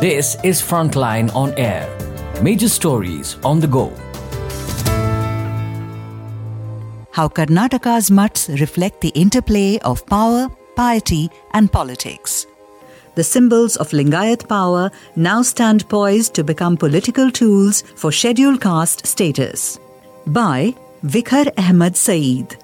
This is Frontline on Air. Major stories on the go. How Karnataka's mutts reflect the interplay of power, piety, and politics. The symbols of Lingayat power now stand poised to become political tools for scheduled caste status. By Vikhar Ahmed Sayeed.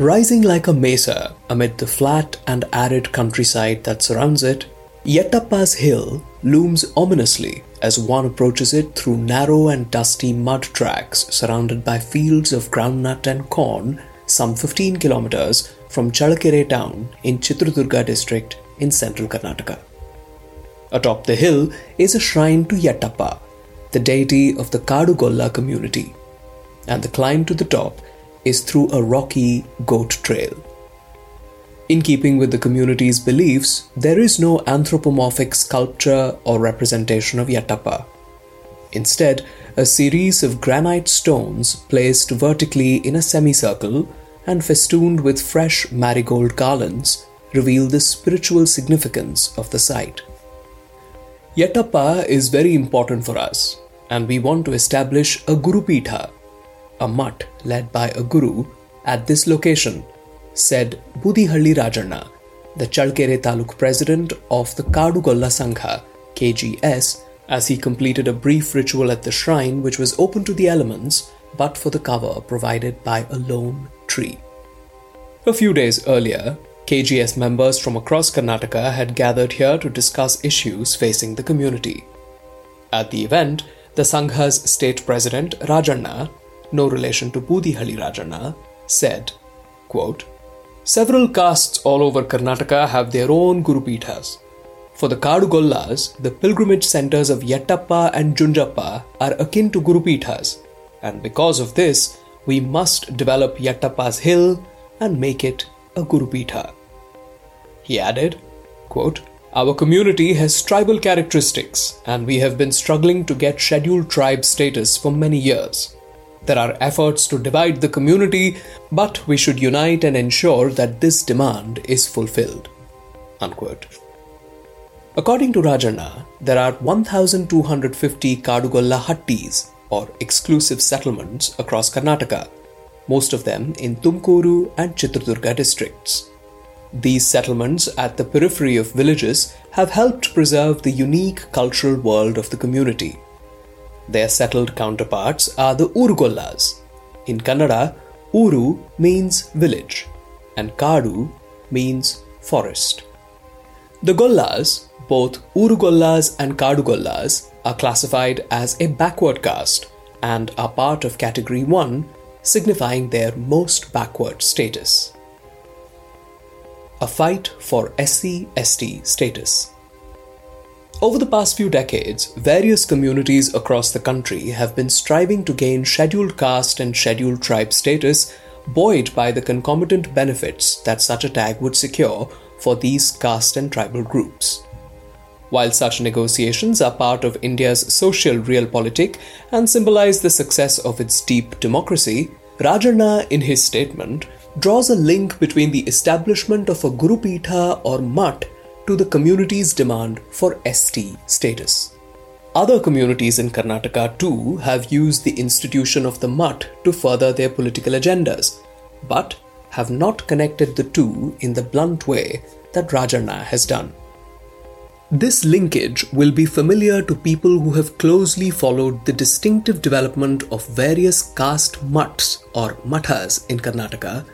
Rising like a mesa amid the flat and arid countryside that surrounds it, Yettappa's hill looms ominously as one approaches it through narrow and dusty mud tracks surrounded by fields of groundnut and corn some 15 kilometers from Challakere town in Chitradurga district in central Karnataka. Atop the hill is a shrine to Yettappa, the deity of the Kadugolla community, and the climb to the top is through a rocky goat trail. In keeping with the community's beliefs, there is no anthropomorphic sculpture or representation of Yettappa. Instead, a series of granite stones placed vertically in a semicircle and festooned with fresh marigold garlands reveal the spiritual significance of the site. Yettappa is very important for us, and we want to establish a Guru Pitha a mutt led by a guru, at this location, said Budihalli Rajanna, the Challakere Taluk president of the Kadugolla Sangha, KGS, as he completed a brief ritual at the shrine which was open to the elements but for the cover provided by a lone tree. A few days earlier, KGS members from across Karnataka had gathered here to discuss issues facing the community. At the event, the Sangha's state president Rajanna no relation to Budihalli Rajanna, said, quote, Several castes all over Karnataka have their own Guru Pithas. For the Kadugollas, the pilgrimage centers of Yettappa and Junjappa are akin to Guru Pithas, and because of this, we must develop Yettappa's hill and make it a Guru Pitha. He added, quote, Our community has tribal characteristics, and we have been struggling to get scheduled tribe status for many years. There are efforts to divide the community, but we should unite and ensure that this demand is fulfilled. Unquote. According to Rajanna, there are 1,250 Kadugolla Hattis, or exclusive settlements, across Karnataka, most of them in Tumkuru and Chitradurga districts. These settlements at the periphery of villages have helped preserve the unique cultural world of the community. Their settled counterparts are the Urugollas. In Kannada, Uru means village and Kadu means forest. The Gollas, both Urugollas and Kadugollas, are classified as a backward caste and are part of Category 1, signifying their most backward status. A fight for SC ST status. Over the past few decades, various communities across the country have been striving to gain scheduled caste and scheduled tribe status, buoyed by the concomitant benefits that such a tag would secure for these caste and tribal groups. While such negotiations are part of India's social realpolitik and symbolize the success of its deep democracy, Rajanna, in his statement, draws a link between the establishment of a Guru Pitha or Mutt to the community's demand for ST status. Other communities in Karnataka too have used the institution of the Mutt to further their political agendas, but have not connected the two in the blunt way that Rajanna has done. This linkage will be familiar to people who have closely followed the distinctive development of various caste mutts or mathas in Karnataka,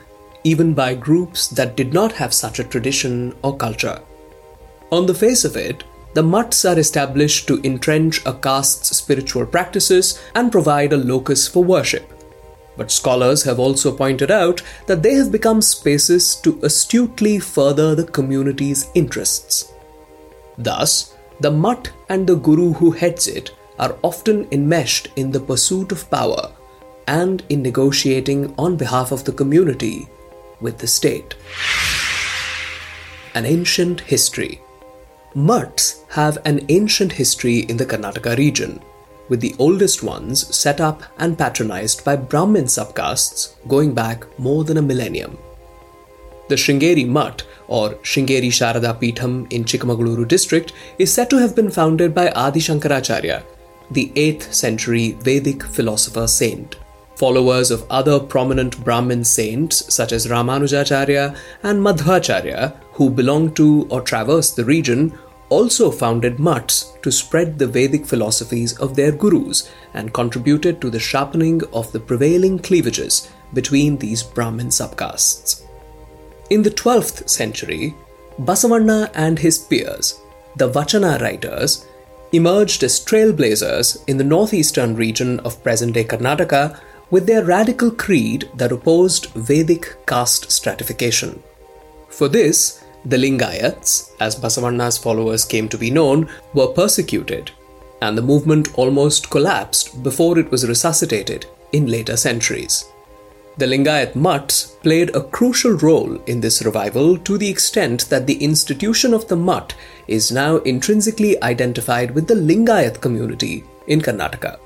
even by groups that did not have such a tradition or culture. On the face of it, the mutts are established to entrench a caste's spiritual practices and provide a locus for worship. But scholars have also pointed out that they have become spaces to astutely further the community's interests. Thus, the mutt and the guru who heads it are often enmeshed in the pursuit of power and in negotiating on behalf of the community with the state. An ancient history. Mutts have an ancient history in the Karnataka region, with the oldest ones set up and patronized by Brahmin subcastes going back more than a millennium. The Shringeri Mutt, or Shringeri Sharada Peetham in Chikmagaluru district, is said to have been founded by Adi Shankaracharya, the 8th century Vedic philosopher saint. Followers of other prominent Brahmin saints such as Ramanujacharya and Madhvacharya, who belonged to or traversed the region, also founded mutts to spread the Vedic philosophies of their gurus and contributed to the sharpening of the prevailing cleavages between these Brahmin subcastes. In the 12th century, Basavanna and his peers, the Vachana writers, emerged as trailblazers in the northeastern region of present day Karnataka with their radical creed that opposed Vedic caste stratification. For this, the Lingayats, as Basavanna's followers came to be known, were persecuted, and the movement almost collapsed before it was resuscitated in later centuries. The Lingayat Mutts played a crucial role in this revival to the extent that the institution of the Mutt is now intrinsically identified with the Lingayat community in Karnataka.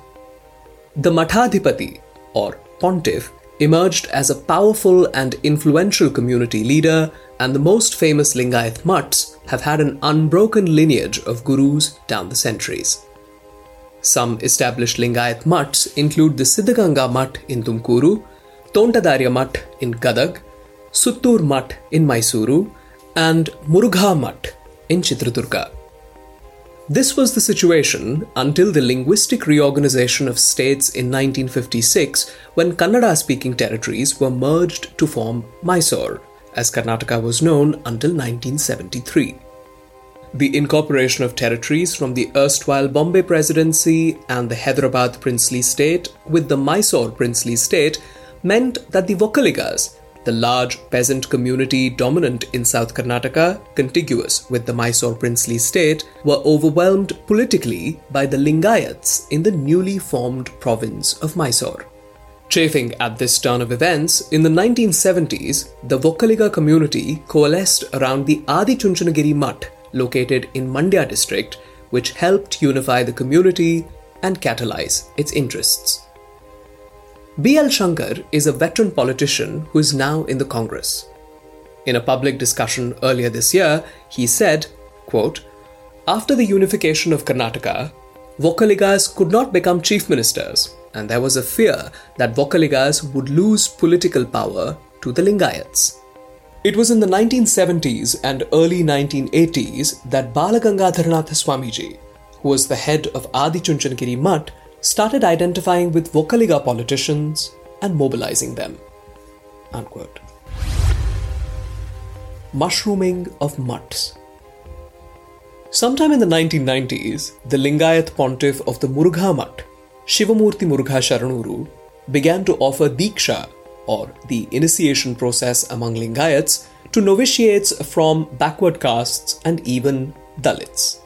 The Mathadhipati, or pontiff, emerged as a powerful and influential community leader, and the most famous Lingayat Mutts have had an unbroken lineage of gurus down the centuries. Some established Lingayat Mutts include the Siddhaganga Mutt in Tumkuru, Tontadarya Mutt in Gadag, Suttur Mutt in Mysuru, and Murugha Mutt in Chitradurga. This was the situation until the linguistic reorganization of states in 1956 when Kannada speaking territories were merged to form Mysore, as Karnataka was known until 1973. The incorporation of territories from the erstwhile Bombay Presidency and the Hyderabad princely state with the Mysore princely state meant that the Vokkaligas, the large peasant community dominant in South Karnataka, contiguous with the Mysore princely state, were overwhelmed politically by the Lingayats in the newly formed province of Mysore. Chafing at this turn of events, in the 1970s, the Vokkaliga community coalesced around the Adi Chunchanagiri Mutt, located in Mandya district, which helped unify the community and catalyze its interests. B.L. Shankar is a veteran politician who is now in the Congress. In a public discussion earlier this year, he said, quote, After the unification of Karnataka, Vokkaligas could not become chief ministers, and there was a fear that Vokkaligas would lose political power to the Lingayats. It was in the 1970s and early 1980s that Balagangadharanatha Swamiji, who was the head of Adi Chunchanagiri Mutt, started identifying with Vokkaliga politicians and mobilizing them. Unquote. Mushrooming of mutts. Sometime in the 1990s, the Lingayat pontiff of the Murugha Mutt, Shivamurti Murugha Sharanaru, began to offer Diksha, or the initiation process among Lingayats, to novitiates from backward castes and even Dalits.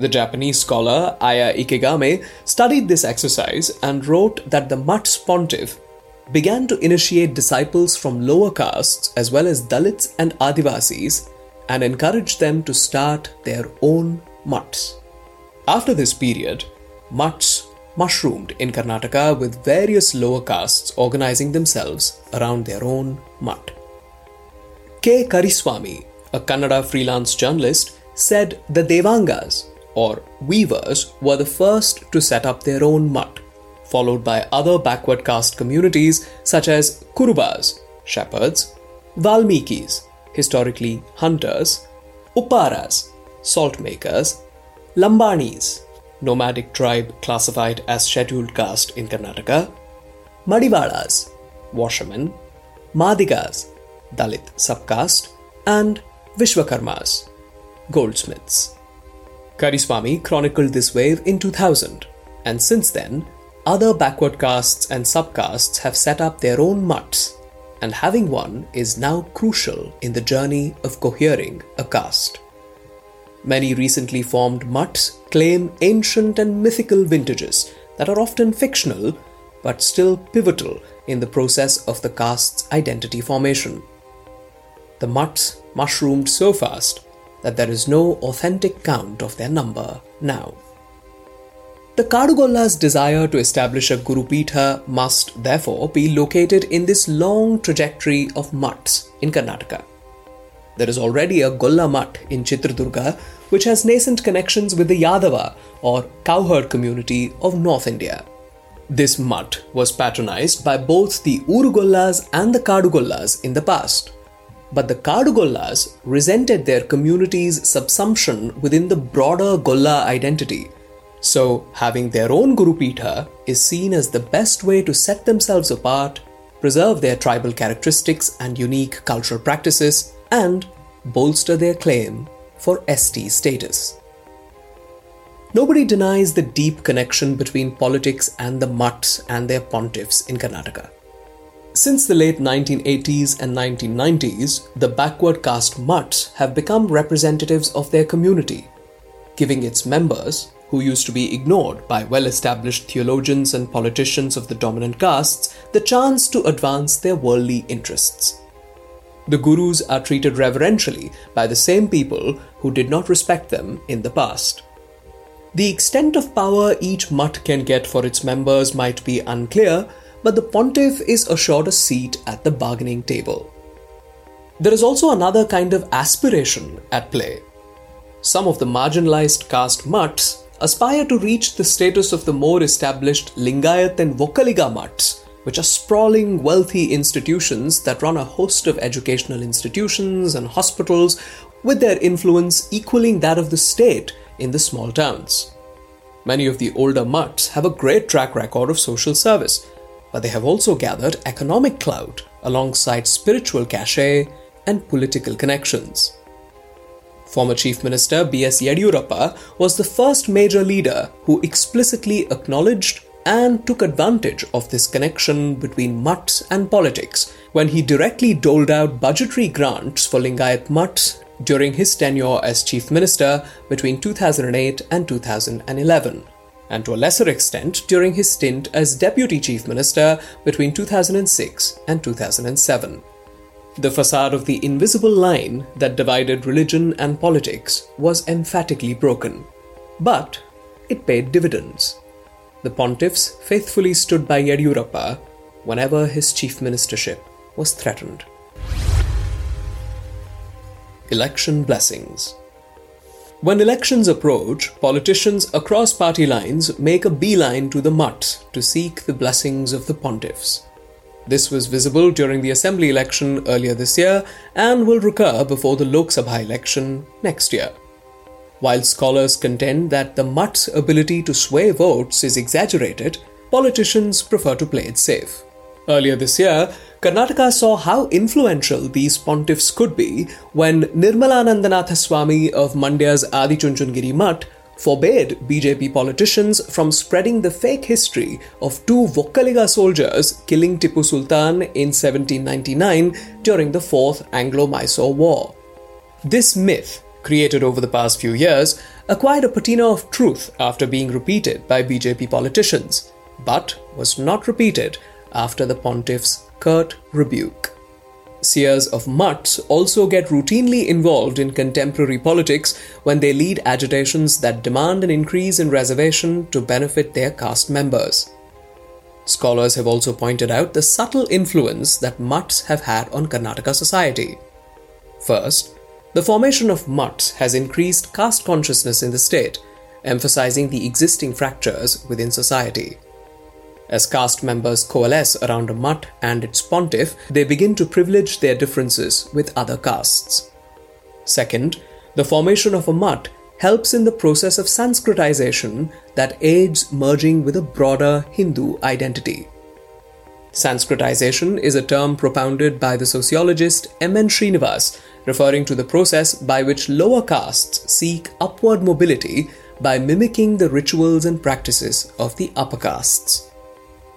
The Japanese scholar Aya Ikegame studied this exercise and wrote that the Mutt's pontiff began to initiate disciples from lower castes as well as Dalits and Adivasis and encouraged them to start their own mutts. After this period, mutts mushroomed in Karnataka with various lower castes organizing themselves around their own mutt. K. Kariswamy, a Kannada freelance journalist, said the Devangas, or weavers, were the first to set up their own mutt, followed by other backward caste communities such as Kurubas, shepherds, Valmikis, historically hunters, Upparas, salt makers, Lambanis, nomadic tribe classified as scheduled caste in Karnataka, Madivalas, washermen, Madigas, Dalit subcaste, and Vishwakarmas, goldsmiths. Kariswamy chronicled this wave in 2000, and since then, other backward castes and subcastes have set up their own mutts, and having one is now crucial in the journey of cohering a caste. Many recently formed mutts claim ancient and mythical vintages that are often fictional but still pivotal in the process of the caste's identity formation. The mutts mushroomed so fast that there is no authentic count of their number now. The Kadugollas' desire to establish a Guru Pitha must therefore be located in this long trajectory of mutts in Karnataka. There is already a Golla Mutt in Chitradurga, which has nascent connections with the Yadava or cowherd community of North India. This mutt was patronized by both the Urugollas and the Kadugollas in the past. But the Kadugollas resented their community's subsumption within the broader Golla identity. So, having their own Guru Pitha is seen as the best way to set themselves apart, preserve their tribal characteristics and unique cultural practices, and bolster their claim for ST status. Nobody denies the deep connection between politics and the mutts and their pontiffs in Karnataka. Since the late 1980s and 1990s, the backward caste mutts have become representatives of their community, giving its members, who used to be ignored by well established theologians and politicians of the dominant castes, the chance to advance their worldly interests. The gurus are treated reverentially by the same people who did not respect them in the past. The extent of power each mutt can get for its members might be unclear, but the pontiff is assured a seat at the bargaining table. There is also another kind of aspiration at play. Some of the marginalized caste mutts aspire to reach the status of the more established Lingayat and Vokkaliga mutts, which are sprawling, wealthy institutions that run a host of educational institutions and hospitals, with their influence equaling that of the state in the small towns. Many of the older mutts have a great track record of social service, but they have also gathered economic clout alongside spiritual cachet and political connections. Former Chief Minister B.S. Yediyurappa was the first major leader who explicitly acknowledged and took advantage of this connection between mutts and politics when he directly doled out budgetary grants for Lingayat mutts during his tenure as Chief Minister between 2008 and 2011, and to a lesser extent during his stint as Deputy Chief Minister between 2006 and 2007. The facade of the invisible line that divided religion and politics was emphatically broken. But it paid dividends. The pontiffs faithfully stood by Yediyurappa whenever his chief ministership was threatened. Election Blessings When elections approach, politicians across party lines make a beeline to the mutt to seek the blessings of the pontiffs. This was visible during the assembly election earlier this year and will recur before the Lok Sabha election next year. While scholars contend that the mutt's ability to sway votes is exaggerated, politicians prefer to play it safe. Earlier this year, Karnataka saw how influential these pontiffs could be when Nirmalanandanatha Swami of Mandya's Adichunchanagiri Mutt forbade BJP politicians from spreading the fake history of two Vokkaliga soldiers killing Tipu Sultan in 1799 during the Fourth Anglo Mysore War. This myth, created over the past few years, acquired a patina of truth after being repeated by BJP politicians, but was not repeated after the pontiff's curt rebuke. Seers of mutts also get routinely involved in contemporary politics when they lead agitations that demand an increase in reservation to benefit their caste members. Scholars have also pointed out the subtle influence that mutts have had on Karnataka society. First, the formation of mutts has increased caste consciousness in the state, emphasizing the existing fractures within society. As caste members coalesce around a mutt and its pontiff, they begin to privilege their differences with other castes. Second, the formation of a mutt helps in the process of Sanskritization that aids merging with a broader Hindu identity. Sanskritization is a term propounded by the sociologist M.N. Srinivas, referring to the process by which lower castes seek upward mobility by mimicking the rituals and practices of the upper castes.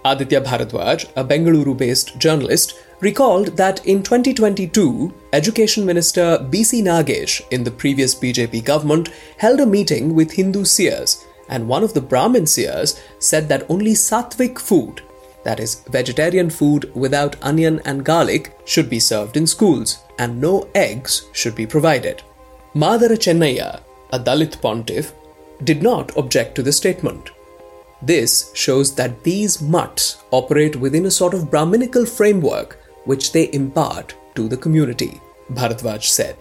Aditya Bharadwaj, a Bengaluru based journalist, recalled that in 2022, Education Minister B.C. Nagesh in the previous BJP government held a meeting with Hindu seers, and one of the Brahmin seers said that only sattvic food, that is, vegetarian food without onion and garlic, should be served in schools, and no eggs should be provided. Madara Chennaiya, a Dalit pontiff, did not object to the statement. This shows that these mutts operate within a sort of Brahminical framework which they impart to the community, Bharadwaj said.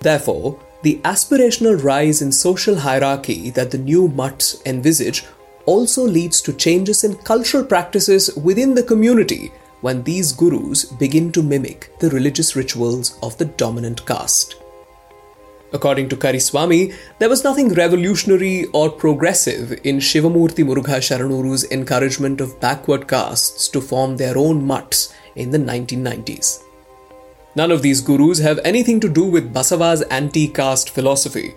Therefore, the aspirational rise in social hierarchy that the new mutts envisage also leads to changes in cultural practices within the community when these gurus begin to mimic the religious rituals of the dominant caste. According to Kariswamy, there was nothing revolutionary or progressive in Shivamurti Muruga Sharanaru's encouragement of backward castes to form their own mutts in the 1990s. None of these gurus have anything to do with Basava's anti caste philosophy.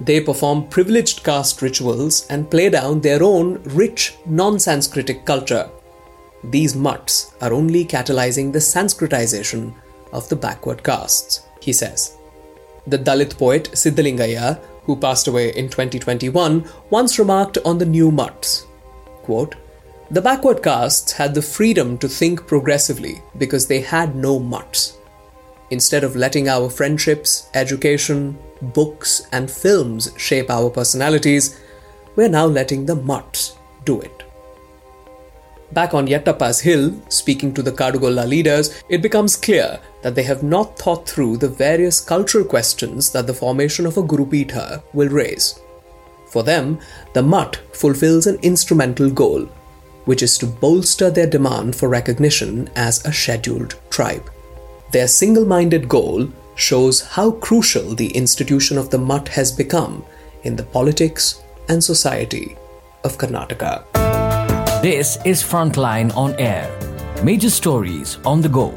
They perform privileged caste rituals and play down their own rich, non Sanskritic culture. These mutts are only catalyzing the Sanskritization of the backward castes, he says. The Dalit poet Siddalingaiah, who passed away in 2021, once remarked on the new mutts. Quote, the backward castes had the freedom to think progressively because they had no mutts. Instead of letting our friendships, education, books, and films shape our personalities, we're now letting the mutts do it. Back on Yettappa's hill, speaking to the Kadugolla leaders, it becomes clear that they have not thought through the various cultural questions that the formation of a Gurupitha will raise. For them, the mutt fulfills an instrumental goal which is to bolster their demand for recognition as a scheduled tribe. Their single minded goal shows how crucial the institution of the mutt has become in the politics and society of Karnataka. This is Frontline on Air. Major stories on the go.